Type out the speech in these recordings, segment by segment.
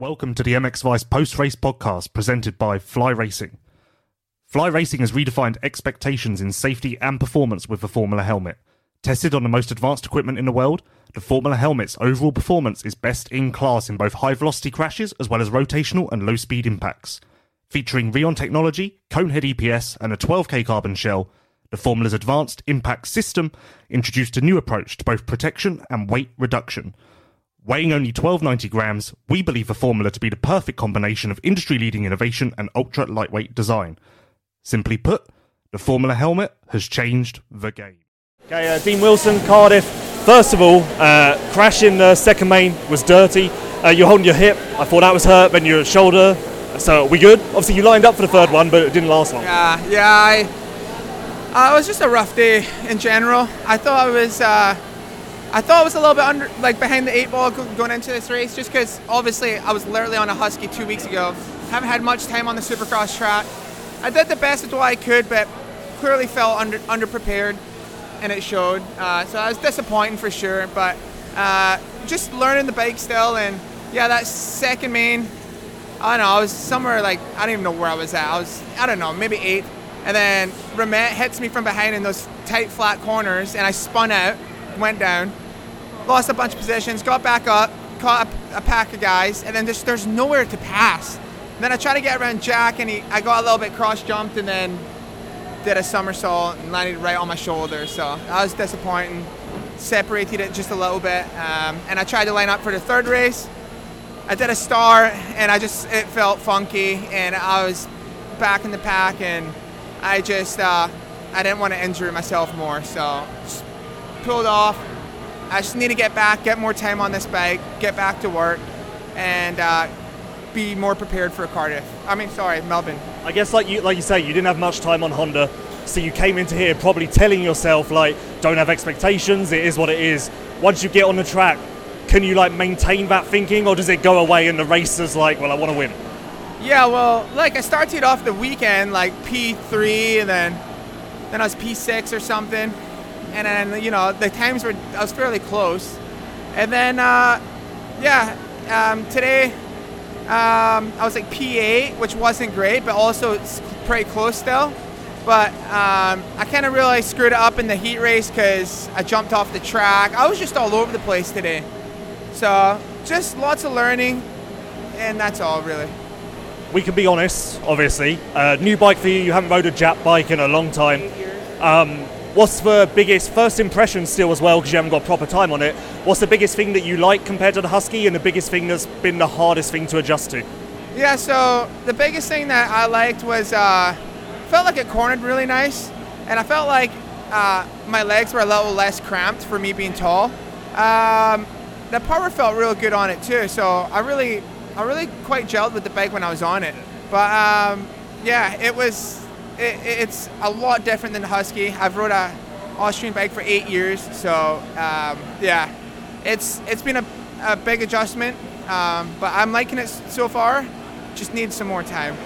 Welcome to the MX Vice post race podcast presented by Fly Racing. Fly Racing has redefined expectations in safety and performance with the Formula helmet. Tested on the most advanced equipment in the world, the Formula helmet's overall performance is best in class in both high velocity crashes as well as rotational and low speed impacts. Featuring Rheon technology, Conehead EPS, and a 12K carbon shell, the Formula's advanced impact system introduced a new approach to both protection and weight reduction. Weighing only 1290 grams, we believe the formula to be the perfect combination of industry leading innovation and ultra lightweight design. Simply put, the Formula helmet has changed the game. Okay, uh, Dean Wilson, Cardiff. First of all, uh, crashing the second main was dirty. Uh, you're holding your hip. I thought that was hurt, then your shoulder. So we good? Obviously, you lined up for the third one, but it didn't last long. Yeah, yeah. I, uh, it was just a rough day in general. I thought I was, uh, I thought I was a little bit under, like behind the eight ball going into this race, just because obviously I was literally on a Husky two weeks ago. Haven't had much time on the Supercross track. I did the best with what I could, but clearly felt under underprepared, and it showed. Uh, so I was disappointing for sure, but uh, just learning the bike still, and yeah, that second main. I don't know. I was somewhere like I don't even know where I was at. I was I don't know, maybe eight, and then Ramet hits me from behind in those tight flat corners, and I spun out, went down, lost a bunch of positions, got back up, caught a, a pack of guys, and then just there's nowhere to pass. And then I tried to get around Jack, and he I got a little bit cross jumped, and then did a somersault and landed right on my shoulder. So that was disappointing. Separated it just a little bit, um, and I tried to line up for the third race. I did a star and I just it felt funky and I was back in the pack and I just uh, I didn't want to injure myself more so just pulled off. I just need to get back, get more time on this bike, get back to work, and uh, be more prepared for Cardiff. I mean, sorry, Melbourne. I guess, like you, like you say, you didn't have much time on Honda, so you came into here probably telling yourself like, don't have expectations. It is what it is. Once you get on the track, can you like maintain that thinking, or does it go away and the racer's like, well, I want to win? Yeah, well, like I started off the weekend like P3 and then then I was P6 or something. And then, you know, the times were I was fairly close. And then uh, yeah, um, today um, I was like P8, which wasn't great, but also it's pretty close still. But um, I kind of really screwed it up in the heat race because I jumped off the track. I was just all over the place today. So just lots of learning, and that's all really. We can be honest, obviously. Uh, new bike for you. You haven't rode a Jap bike in a long time. Um, what's the biggest first impression still as well because you haven't got proper time on it? What's the biggest thing that you like compared to the Husky, and the biggest thing that's been the hardest thing to adjust to? Yeah, so the biggest thing that I liked was uh, felt like it cornered really nice, and I felt like uh, my legs were a little less cramped for me being tall. Um, the power felt real good on it too, so I really, I really quite gelled with the bike when I was on it. But um, yeah, it was, it, it's a lot different than the Husky. I've rode a Austrian bike for eight years, so um, yeah, it's it's been a, a big adjustment, um, but I'm liking it so far. Just need some more time.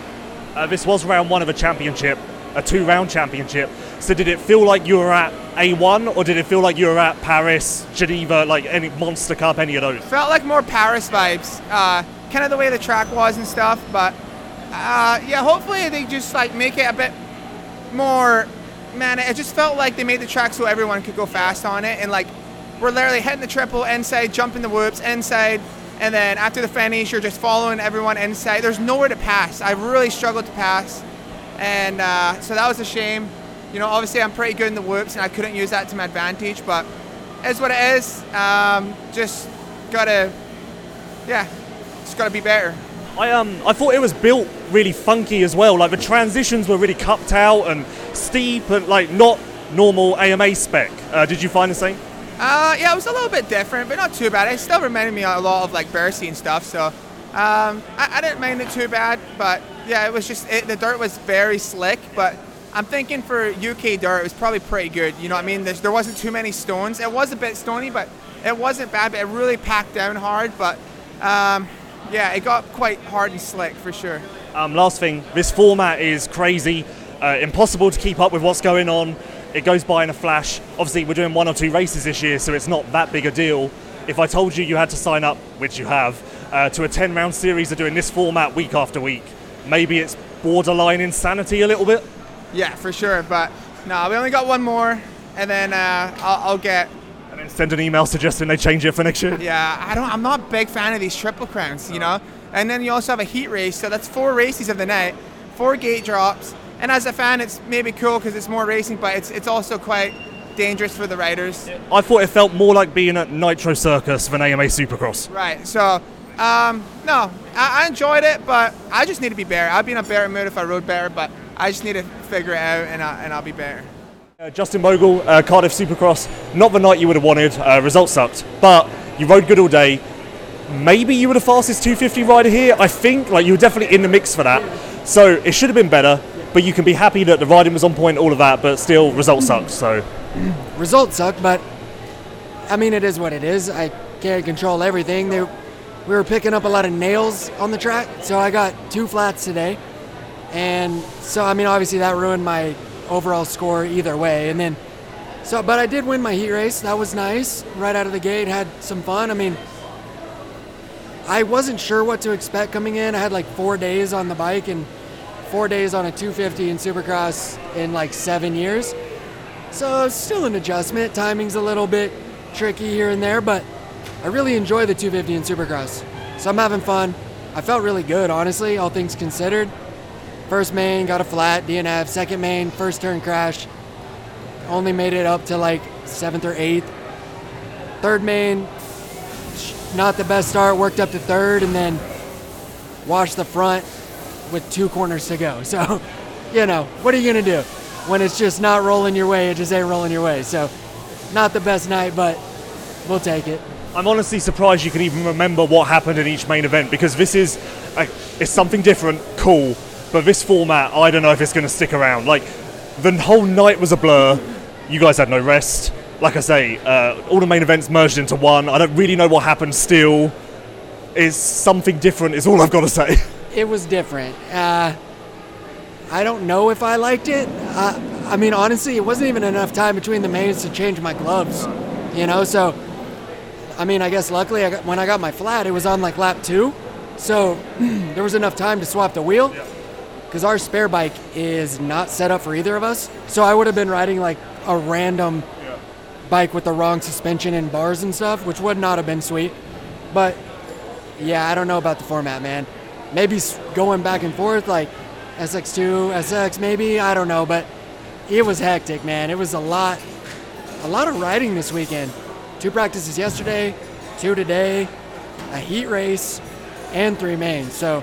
Uh, this was round one of a championship, a two-round championship. So did it feel like you were at A1, or did it feel like you were at Paris, Geneva, like any Monster Cup, any of those? Felt like more Paris vibes, uh, kind of the way the track was and stuff. But uh, yeah, hopefully they just like make it a bit more. Man, it just felt like they made the track so everyone could go fast on it, and like we're literally hitting the triple inside, jumping the whoops inside, and then after the finish, you're just following everyone inside. There's nowhere to pass. I really struggled to pass, and uh, so that was a shame. You know, obviously I'm pretty good in the whoops, and I couldn't use that to my advantage, but it's what it is. Um, just gotta, yeah, just gotta be better. I um I thought it was built really funky as well. Like the transitions were really cupped out and steep and like not normal AMA spec. Uh, did you find the same? Uh, yeah, it was a little bit different, but not too bad. It still reminded me a lot of like and stuff, so um, I, I didn't mind it too bad. But yeah, it was just it, the dirt was very slick, but I'm thinking for UK dirt, it was probably pretty good. You know what I mean? There's, there wasn't too many stones. It was a bit stony, but it wasn't bad. But it really packed down hard. But um, yeah, it got quite hard and slick for sure. Um, last thing, this format is crazy, uh, impossible to keep up with what's going on. It goes by in a flash. Obviously, we're doing one or two races this year, so it's not that big a deal. If I told you you had to sign up, which you have, uh, to a 10 round series of doing this format week after week. Maybe it's borderline insanity a little bit. Yeah, for sure. But no, we only got one more, and then uh, I'll, I'll get. And then send an email suggesting they change it for next year. Yeah, I don't. I'm not a big fan of these triple crowns, you know. And then you also have a heat race, so that's four races of the night, four gate drops. And as a fan, it's maybe cool because it's more racing, but it's it's also quite dangerous for the riders. I thought it felt more like being at Nitro Circus than AMA Supercross. Right. So, um, no, I, I enjoyed it, but I just need to be better. I'd be in a better mood if I rode better, but I just need to figure it out, and, I, and I'll be better. Uh, Justin Bogle, uh, Cardiff Supercross, not the night you would have wanted. Uh, results sucked, but you rode good all day. Maybe you were the fastest 250 rider here. I think like you were definitely in the mix for that. So it should have been better, but you can be happy that the riding was on point, all of that. But still, results sucked. So results suck, but I mean, it is what it is. I can't control everything. They, we were picking up a lot of nails on the track, so I got two flats today. And so, I mean, obviously that ruined my overall score either way. And then, so, but I did win my heat race. That was nice. Right out of the gate, had some fun. I mean, I wasn't sure what to expect coming in. I had like four days on the bike and four days on a 250 in Supercross in like seven years. So still an adjustment. Timing's a little bit tricky here and there, but I really enjoy the 250 in Supercross. So I'm having fun. I felt really good, honestly, all things considered. First main, got a flat, DNF. Second main, first turn crash. Only made it up to like seventh or eighth. Third main, not the best start, worked up to third, and then washed the front with two corners to go. So, you know, what are you going to do? When it's just not rolling your way, it just ain't rolling your way. So, not the best night, but we'll take it. I'm honestly surprised you can even remember what happened in each main event because this is like, it's something different, cool. But this format, I don't know if it's going to stick around. Like, the whole night was a blur. You guys had no rest like I say, uh, all the main events merged into one. I don't really know what happened still. Is something different, is all I've got to say. It was different. Uh, I don't know if I liked it. Uh, I mean, honestly, it wasn't even enough time between the mains to change my gloves, you know? So, I mean, I guess luckily I got, when I got my flat, it was on like lap two. So there was enough time to swap the wheel because our spare bike is not set up for either of us. So I would have been riding like a random bike with the wrong suspension and bars and stuff, which would not have been sweet. But yeah, I don't know about the format, man. Maybe going back and forth like SX2, SX, maybe I don't know, but it was hectic, man. It was a lot, a lot of riding this weekend. Two practices yesterday, two today, a heat race, and three mains. So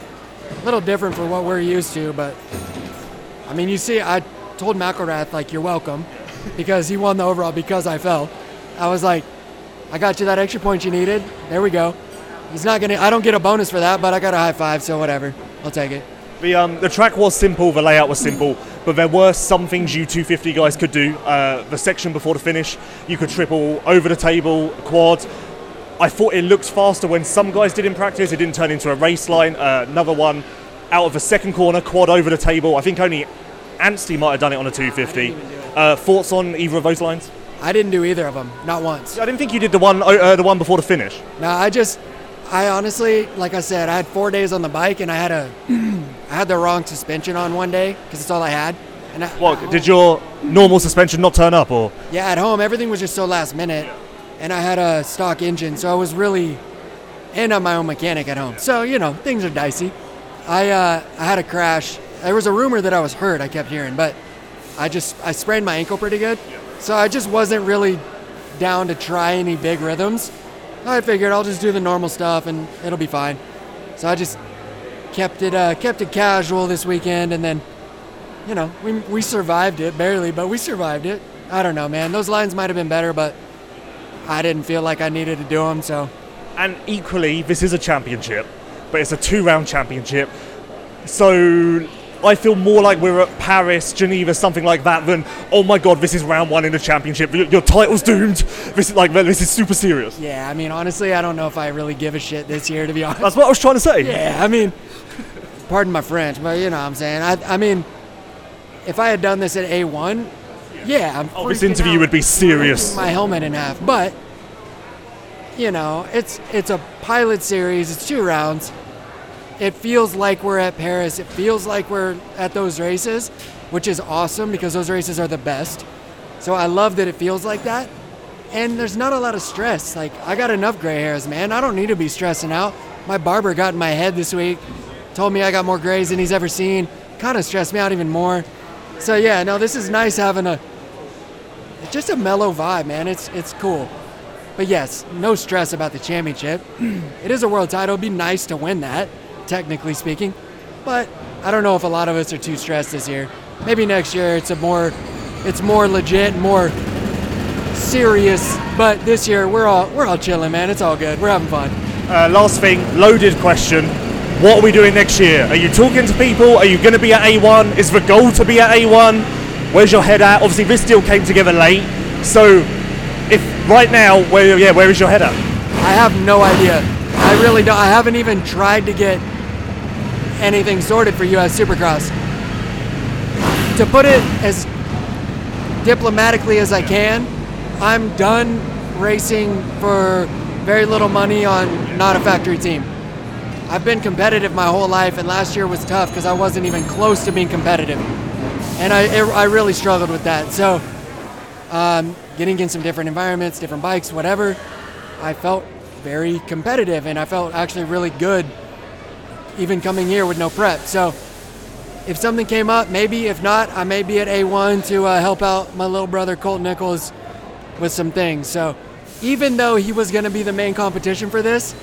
a little different for what we're used to, but I mean, you see, I told McElrath like, "You're welcome." Because he won the overall because I fell. I was like, I got you that extra point you needed. There we go. He's not gonna. I don't get a bonus for that, but I got a high five, so whatever. I'll take it. The um, the track was simple, the layout was simple, but there were some things you 250 guys could do. Uh, the section before the finish, you could triple over the table, quad. I thought it looked faster when some guys did in practice. It didn't turn into a race line. Uh, another one out of the second corner, quad over the table. I think only Anstie might have done it on a 250. Uh, thoughts on either of those lines? I didn't do either of them, not once. I didn't think you did the one, uh, the one before the finish. No, I just, I honestly, like I said, I had four days on the bike and I had a, I had the wrong suspension on one day because it's all I had. And I, what did your normal suspension not turn up or? Yeah, at home everything was just so last minute, and I had a stock engine, so I was really, and I'm my own mechanic at home, so you know things are dicey. I uh, I had a crash. There was a rumor that I was hurt. I kept hearing, but I just I sprained my ankle pretty good, so I just wasn't really down to try any big rhythms. I figured I'll just do the normal stuff and it'll be fine. So I just kept it uh, kept it casual this weekend, and then you know we we survived it barely, but we survived it. I don't know, man. Those lines might have been better, but I didn't feel like I needed to do them. So. And equally, this is a championship, but it's a two-round championship. So I feel more like we're at Paris, Geneva, something like that than oh my god, this is round one in the championship. Your, your title's doomed. This is like this is super serious. Yeah, I mean honestly, I don't know if I really give a shit this year to be honest. That's what I was trying to say. Yeah, I mean, pardon my French, but you know what I'm saying. I, I mean, if I had done this at A1, yeah, I'm oh, this interview would be serious. My helmet in half, but you know, it's it's a pilot series. It's two rounds. It feels like we're at Paris. It feels like we're at those races, which is awesome because those races are the best. So I love that it feels like that. And there's not a lot of stress. Like I got enough gray hairs, man. I don't need to be stressing out. My barber got in my head this week, told me I got more grays than he's ever seen. Kind of stressed me out even more. So yeah, no, this is nice having a it's just a mellow vibe, man. It's it's cool. But yes, no stress about the championship. it is a world title. It'd be nice to win that, technically speaking. But I don't know if a lot of us are too stressed this year. Maybe next year it's a more it's more legit, more serious. But this year we're all we're all chilling, man. It's all good. We're having fun. Uh, last thing, loaded question. What are we doing next year? Are you talking to people? Are you going to be at A1? Is the goal to be at A1? Where's your head at? Obviously, this deal came together late. So, if right now, where yeah, where is your head at? I have no idea. I really don't. I haven't even tried to get anything sorted for US Supercross. To put it as diplomatically as I can, I'm done racing for very little money on not a factory team. I've been competitive my whole life, and last year was tough because I wasn't even close to being competitive, and I it, I really struggled with that. So, um, getting in some different environments, different bikes, whatever, I felt very competitive, and I felt actually really good, even coming here with no prep. So, if something came up, maybe. If not, I may be at A1 to uh, help out my little brother Colt Nichols with some things. So, even though he was going to be the main competition for this,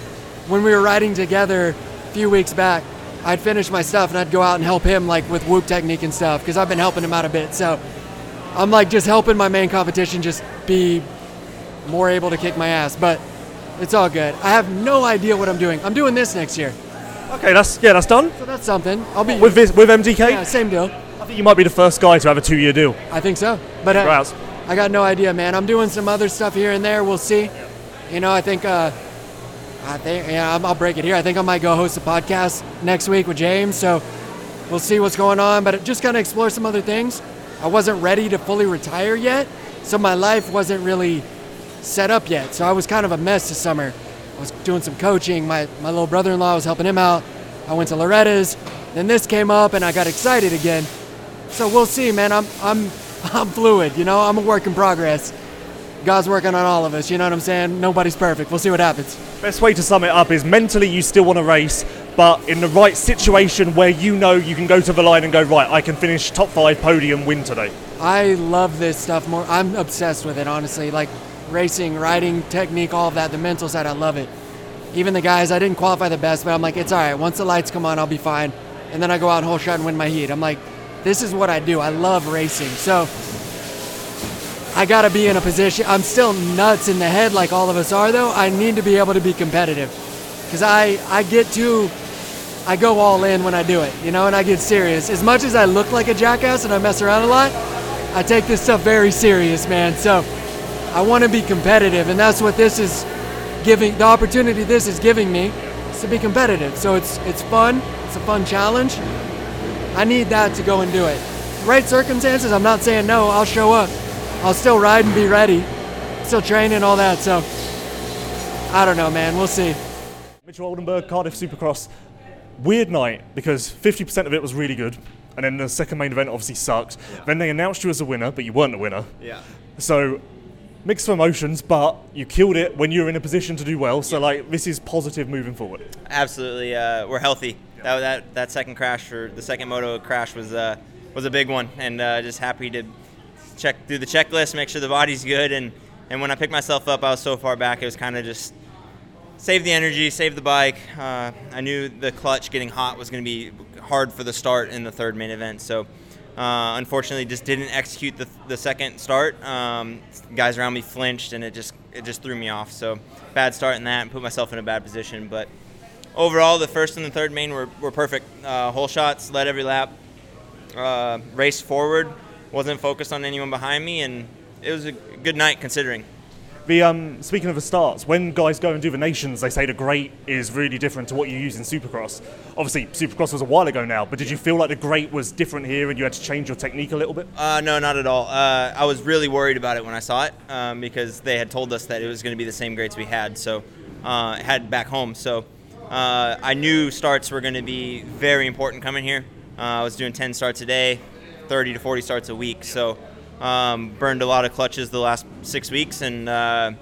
when we were riding together a few weeks back, I'd finish my stuff and I'd go out and help him like with whoop technique and stuff because I've been helping him out a bit. So I'm like just helping my main competition just be more able to kick my ass. But it's all good. I have no idea what I'm doing. I'm doing this next year, Okay, that's yeah, that's done. so that's something. I'll be With this, with MDK, yeah, same deal. I think you might be the first guy to have a two-year deal. I think so. But uh, I got no idea, man. I'm doing some other stuff here and there. We'll see. You know, I think. Uh, I think yeah, I'll- I'll break it here. I think I might go host a podcast next week with James. So we'll see what's going on. But just kind of explore some other things. I wasn't ready to fully retire yet, so my life wasn't really set up yet. So I was kind of a mess this summer. I was doing some coaching. My my little brother-in-law was helping him out. I went to Loretta's. Then this came up, and I got excited again. So we'll see, man. I'm I'm I'm fluid, you know. I'm a work in progress. God's working on all of us. You know what I'm saying? Nobody's perfect. We'll see what happens. Best way to sum it up is mentally you still want to race, but in the right situation where you know you can go to the line and go right, I can finish top five podium win today. I love this stuff more. I'm obsessed with it, honestly. Like racing, riding, technique, all of that. The mental side, I love it. Even the guys, I didn't qualify the best, but I'm like, it's all right. Once the lights come on, I'll be fine. And then I go out and whole shot and win my heat. I'm like, this is what I do. I love racing. So I got to be in a position. I'm still nuts in the head like all of us are, though. I need to be able to be competitive because I, I get too, I go all in when I do it, you know, and I get serious. As much as I look like a jackass and I mess around a lot, I take this stuff very serious, man. So I want to be competitive, and that's what this is giving. The opportunity this is giving me is to be competitive. So it's it's fun. It's a fun challenge. I need that to go and do it. Right circumstances, I'm not saying no. I'll show up. I'll still ride and be ready. Still train and all that. So I don't know, man. We'll see. Mitchell Oldenburg, Cardiff Supercross. Weird night because 50% of it was really good, and then the second main event obviously sucked. Then they announced you as a winner, but you weren't a winner. Yeah. So mixed emotions, but you killed it when you were in a position to do well. So like this is positive moving forward. Absolutely, uh, we're healthy. That, that that second crash or the second moto crash was uh, was a big one, and uh, just happy to check through the checklist, make sure the body's good, and and when I picked myself up, I was so far back, it was kind of just save the energy, save the bike. Uh, I knew the clutch getting hot was going to be hard for the start in the third main event, so. Uh, unfortunately, just didn't execute the, the second start. Um, guys around me flinched, and it just it just threw me off. So bad start in that, and put myself in a bad position. But overall, the first and the third main were, were perfect. Uh, whole shots, led every lap, uh, raced forward, wasn't focused on anyone behind me, and it was a good night considering. The um, speaking of the starts, when guys go and do the nations, they say the great is really different to what you use in Supercross. Obviously, Supercross was a while ago now, but did you feel like the great was different here and you had to change your technique a little bit? Uh, no, not at all. Uh, I was really worried about it when I saw it um, because they had told us that it was going to be the same grades we had, so uh, had back home. So uh, I knew starts were going to be very important coming here. Uh, I was doing 10 starts a day, 30 to 40 starts a week, so um, burned a lot of clutches the last six weeks, and uh,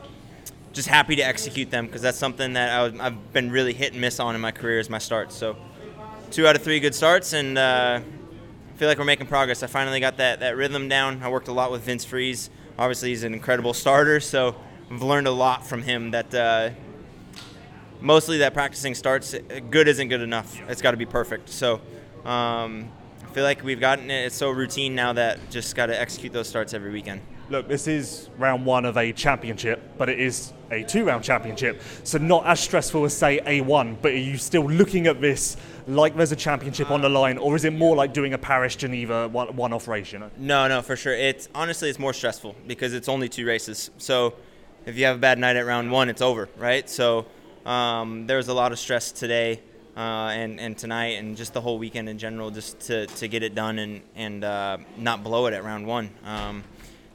just happy to execute them because that's something that I have been really hit and miss on in my career as my starts. So two out of three good starts, and uh, feel like we're making progress. I finally got that, that rhythm down. I worked a lot with Vince Friese. Obviously, he's an incredible starter, so I've learned a lot from him. That uh, mostly that practicing starts good isn't good enough. It's got to be perfect. So. Um, I feel like we've gotten it. It's so routine now that just got to execute those starts every weekend. Look, this is round one of a championship, but it is a two-round championship, so not as stressful as say A1. But are you still looking at this like there's a championship on the line, or is it more like doing a Paris Geneva one-off race? You know? No, no, for sure. It's honestly it's more stressful because it's only two races. So if you have a bad night at round one, it's over, right? So um, there was a lot of stress today uh, and, and tonight and just the whole weekend in general just to, to get it done and, and uh, not blow it at round one. Um,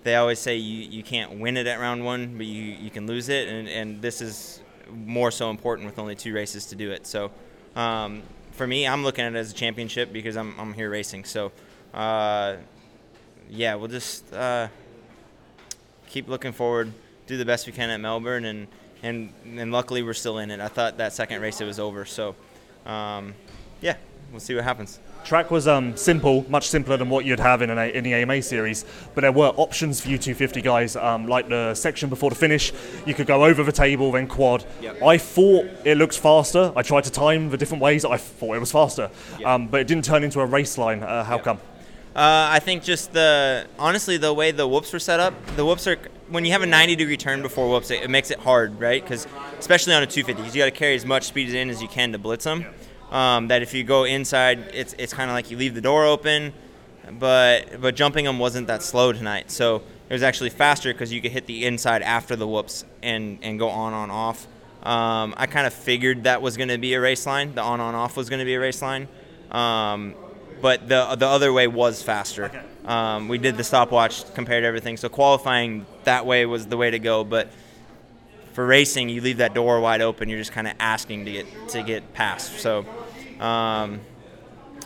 they always say you, you can't win it at round one, but you, you can lose it, and, and this is more so important with only two races to do it. So um, for me, I'm looking at it as a championship because I'm, I'm here racing. So uh, yeah, we'll just uh, keep looking forward, do the best we can at Melbourne, and, and, and luckily we're still in it. I thought that second race it was over, so um, yeah, we'll see what happens. Track was um, simple, much simpler than what you'd have in, an, in the AMA series, but there were options for you 250 guys, um, like the section before the finish. You could go over the table, then quad. Yep. I thought it looked faster. I tried to time the different ways. I thought it was faster, yep. um, but it didn't turn into a race line. Uh, how yep. come? Uh, I think just the honestly the way the whoops were set up, the whoops are when you have a 90 degree turn before whoops, it, it makes it hard, right? Because especially on a 250, because you got to carry as much speed in as you can to blitz them. Um, that if you go inside, it's it's kind of like you leave the door open, but but jumping them wasn't that slow tonight. So it was actually faster because you could hit the inside after the whoops and and go on on off. Um, I kind of figured that was going to be a race line. The on on off was going to be a race line. Um, but the the other way was faster. Okay. Um, we did the stopwatch, compared everything. So qualifying that way was the way to go. But for racing, you leave that door wide open. You're just kind of asking to get to get past. So um,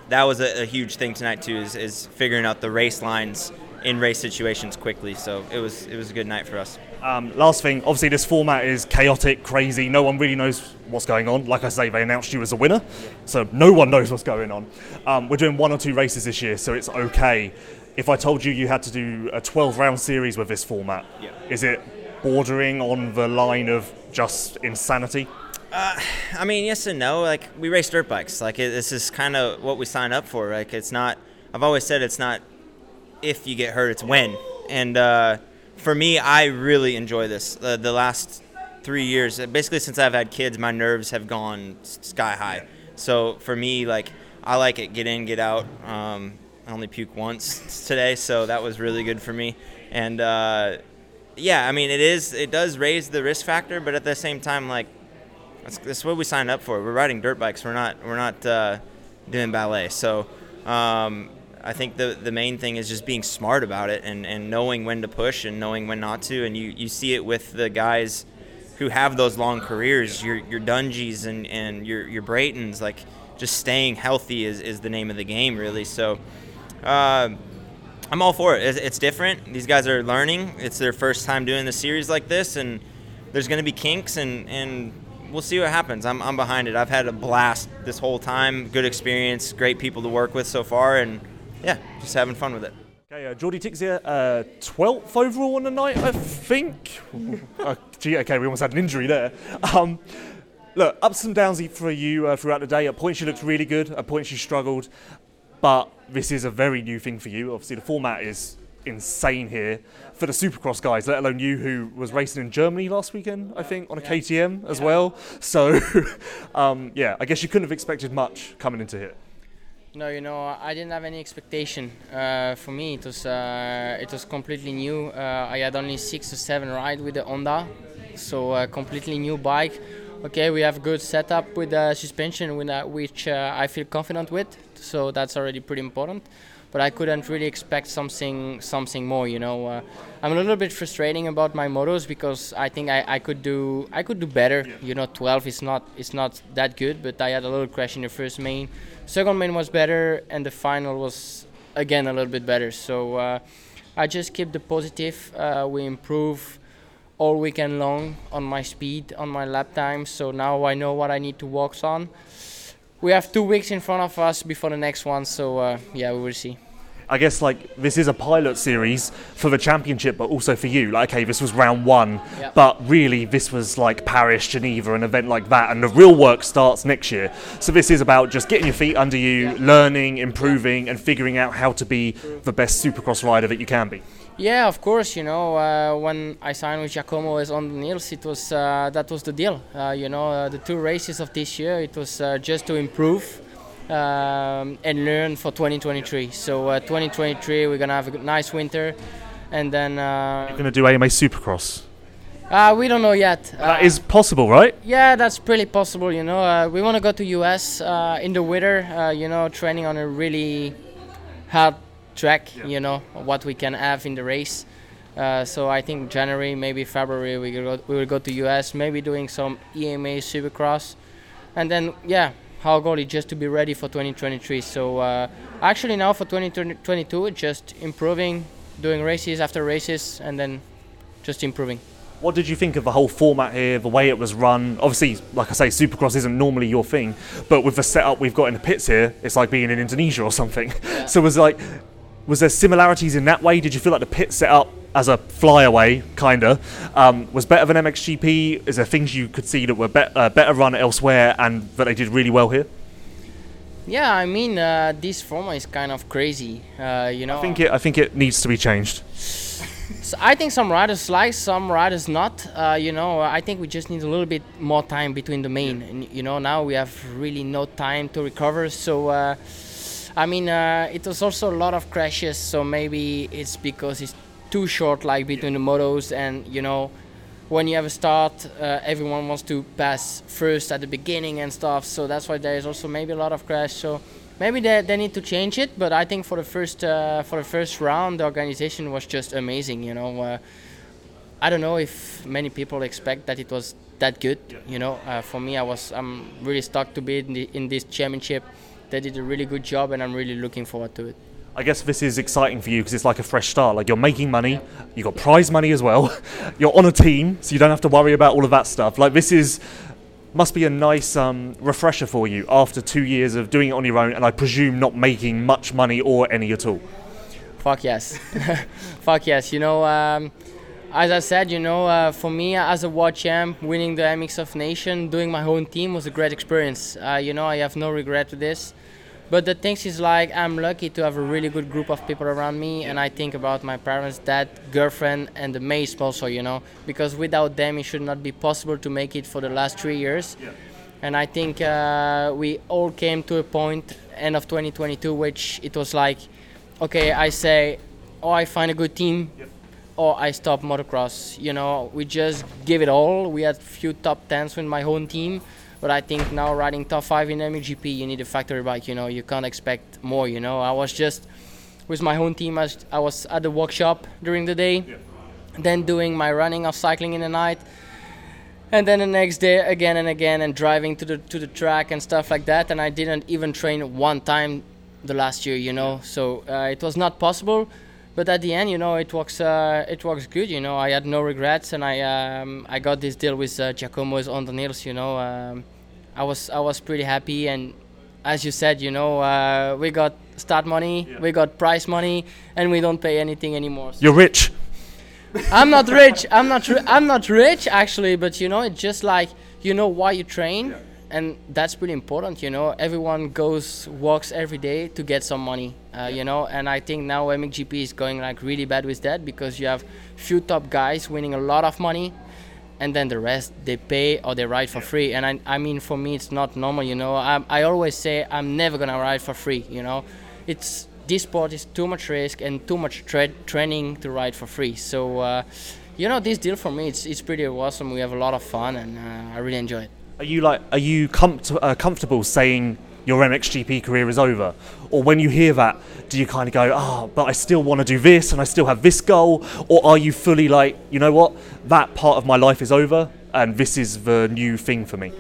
that was a, a, huge thing tonight too. Is, is figuring out the race lines in race situations quickly. So it was it was a good night for us. Um, last thing, obviously this format is chaotic, crazy. No one really knows what's going on. Like I say, they announced you as a winner, so no one knows what's going on. Um, we're doing one or two races this year, so it's okay. If I told you you had to do a 12 round series with this format, yeah. is it bordering on the line of just insanity? Uh, I mean, yes and no. Like we race dirt bikes. Like it, this is kind of what we sign up for. Like it's not. I've always said it's not if you get hurt, it's when. And uh, for me, I really enjoy this. Uh, the last three years, basically since I've had kids, my nerves have gone sky high. So for me, like I like it, get in, get out. Um, I only puke once today, so that was really good for me. And uh, yeah, I mean, it is, it does raise the risk factor, but at the same time, like that's, that's what we signed up for. We're riding dirt bikes. We're not, we're not uh, doing ballet. So um, I think the the main thing is just being smart about it and, and knowing when to push and knowing when not to. And you, you see it with the guys who have those long careers, your your Dungeys and, and your your Braytons, like just staying healthy is, is the name of the game really. So uh, I'm all for it. It's, it's different. These guys are learning. It's their first time doing a series like this, and there's going to be kinks and and we'll see what happens. I'm, I'm behind it. I've had a blast this whole time. Good experience, great people to work with so far, and yeah, just having fun with it. Okay, uh, Jordi Tixier, uh, 12th overall on the night, I think. uh, gee, okay, we almost had an injury there. Um, look, ups and downs for you uh, throughout the day. At points you looked really good, at points you struggled, but this is a very new thing for you. Obviously, the format is insane here for the Supercross guys, let alone you who was racing in Germany last weekend, I think, on a KTM as well. So, um, yeah, I guess you couldn't have expected much coming into here. No, you know, I didn't have any expectation. Uh, for me, it was uh, it was completely new. Uh, I had only six or seven ride with the Honda, so a completely new bike. Okay, we have good setup with the suspension, with, uh, which uh, I feel confident with. So that's already pretty important. But I couldn't really expect something something more. You know, uh, I'm a little bit frustrating about my motos because I think I, I could do I could do better. You know, 12 is not it's not that good, but I had a little crash in the first main. Second main was better, and the final was again a little bit better. So uh, I just keep the positive. Uh, we improve all weekend long on my speed, on my lap time. So now I know what I need to work on. We have two weeks in front of us before the next one. So uh, yeah, we will see. I guess like this is a pilot series for the championship, but also for you. Like, okay, this was round one, Yeah. but really this was like Paris, Geneva, an event like that, and the real work starts next year. So this is about just getting your feet under you, learning, improving, and figuring out how to be the best Supercross rider that you can be. Yeah, of course. You know, uh, when I signed with Giacomo as on the Nils, it was uh, that was the deal. Uh, you know, uh, the two races of this year, it was uh, just to improve um, and learn for 2023. So uh, 2023, we're gonna have a nice winter, and then uh, You're going to do AMA Supercross. uh, we don't know yet. That Uh, is possible, right? yeah, that's pretty possible. You know, uh, we want to go to US uh, in the winter. Uh, you know, training on a really hard track. You know what we can have in the race. Uh, so I think January, maybe February, we will go, we will go to US. Maybe doing some EMA Supercross, and then yeah, our goal is just to be ready for 2023. So uh, actually now for 2022, just improving, doing races after races, and then just improving. What did you think of the whole format here, the way it was run? Obviously, like I say, Supercross isn't normally your thing, but with the setup we've got in the pits here, it's like being in Indonesia or something. So it was like, was there similarities in that way? Did you feel like the pit setup as a flyaway, kinda, um, was better than MXGP? Is there things you could see that were be- uh, better run elsewhere and that they did really well here? Yeah, I mean, uh, this format is kind of crazy. Uh, you know, I think it. I think it needs to be changed. So I think some riders like, some riders not. Uh, you know, I think we just need a little bit more time between the main. And you know, now we have really no time to recover. So, uh, I mean, uh, it was also a lot of crashes. So maybe it's because it's too short, like between the motos, and you know, when you have a start, uh, everyone wants to pass first at the beginning and stuff. So that's why there is also maybe a lot of crash. So maybe they, they need to change it. But I think for the first uh, for the first round, the organization was just amazing. You know, uh, I don't know if many people expect that it was that good. You know, uh, for me, I was I'm really stuck to be in, the, in this championship. They did a really good job, and I'm really looking forward to it. I guess this is exciting for you because it's like a fresh start. Like you're making money, you got prize money as well. you're on a team, so you don't have to worry about all of that stuff. Like this is must be a nice um, refresher for you after two years of doing it on your own, and I presume not making much money or any at all. Fuck yes. Fuck yes. You know, um, as I said, you know, uh, for me as a world champ, winning the MX of Nation, doing my own team was a great experience. Uh, you know, I have no regret with this. But the thing is, like, I'm lucky to have a really good group of people around me, and I think about my parents, dad, girlfriend, and the mates also, you know, because without them, it should not be possible to make it for the last three years. And I think uh, we all came to a point, end of 2022, which it was like, okay, I say, oh, I find a good team, or I stop motocross. You know, we just give it all. We had few top tens with my own team, but I think now riding top five in MXGP, you need a factory bike. You know, you can't expect more. You know, I was just with my own team. I was, I was at the workshop during the day, then doing my running or cycling in the night and then the next day again and again and driving to the to the track and stuff like that and i didn't even train one time the last year you know so uh, it was not possible but at the end you know it works uh, it works good you know i had no regrets and i um, i got this deal with uh, giacomo's on the nails you know um, i was i was pretty happy and as you said you know uh, we got start money we got prize money and we don't pay anything anymore So- You're rich. I'm not rich. I'm not. Ri- I'm not rich actually, but you know, it's just like you know why you train, and that's pretty important. You know, everyone goes walks every day to get some money. Uh, You know, and I think now MXGP is going like really bad with that because you have few top guys winning a lot of money, and then the rest they pay or they ride for free. And I, I mean, for me, it's not normal. You know, I, I always say I'm never gonna ride for free. You know, it's this sport is too much risk and too much tra- training to ride for free. So. Uh, you know, this deal for me, it's, it's pretty awesome. We have a lot of fun, and uh, I really enjoy it. Are you like, are you comfort- uh, comfortable saying your MXGP career is over, or when you hear that, do you kind of go, ah, oh, but I still want to do this, and I still have this goal, or are you fully like, you know what, that part of my life is over, and this is the new thing for me?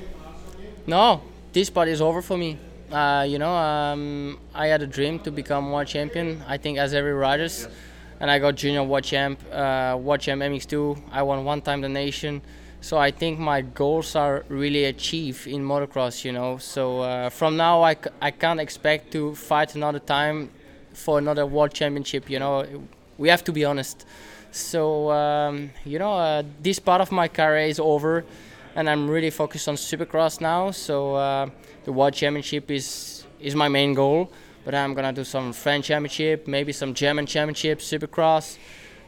No, this part is over for me. Uh, you know, um, I had a dream to become world champion. I think as every riders. Yeah and I got junior world champ, uh, world champ MX2. I won one time the nation. So I think my goals are really achieved in motocross, you know. So uh, from now, I c- I can't expect to fight another time for another world championship, you know. We have to be honest. So, um, you know, uh, this part of my career is over, and I'm really focused on supercross now. So uh, the world championship is, is my main goal but I'm gonna do some French Championship, maybe some German Championship, Supercross,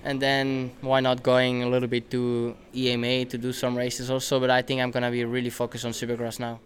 and then why not going a little bit to EMA to do some races also. But I think I'm gonna be really focused on Supercross now.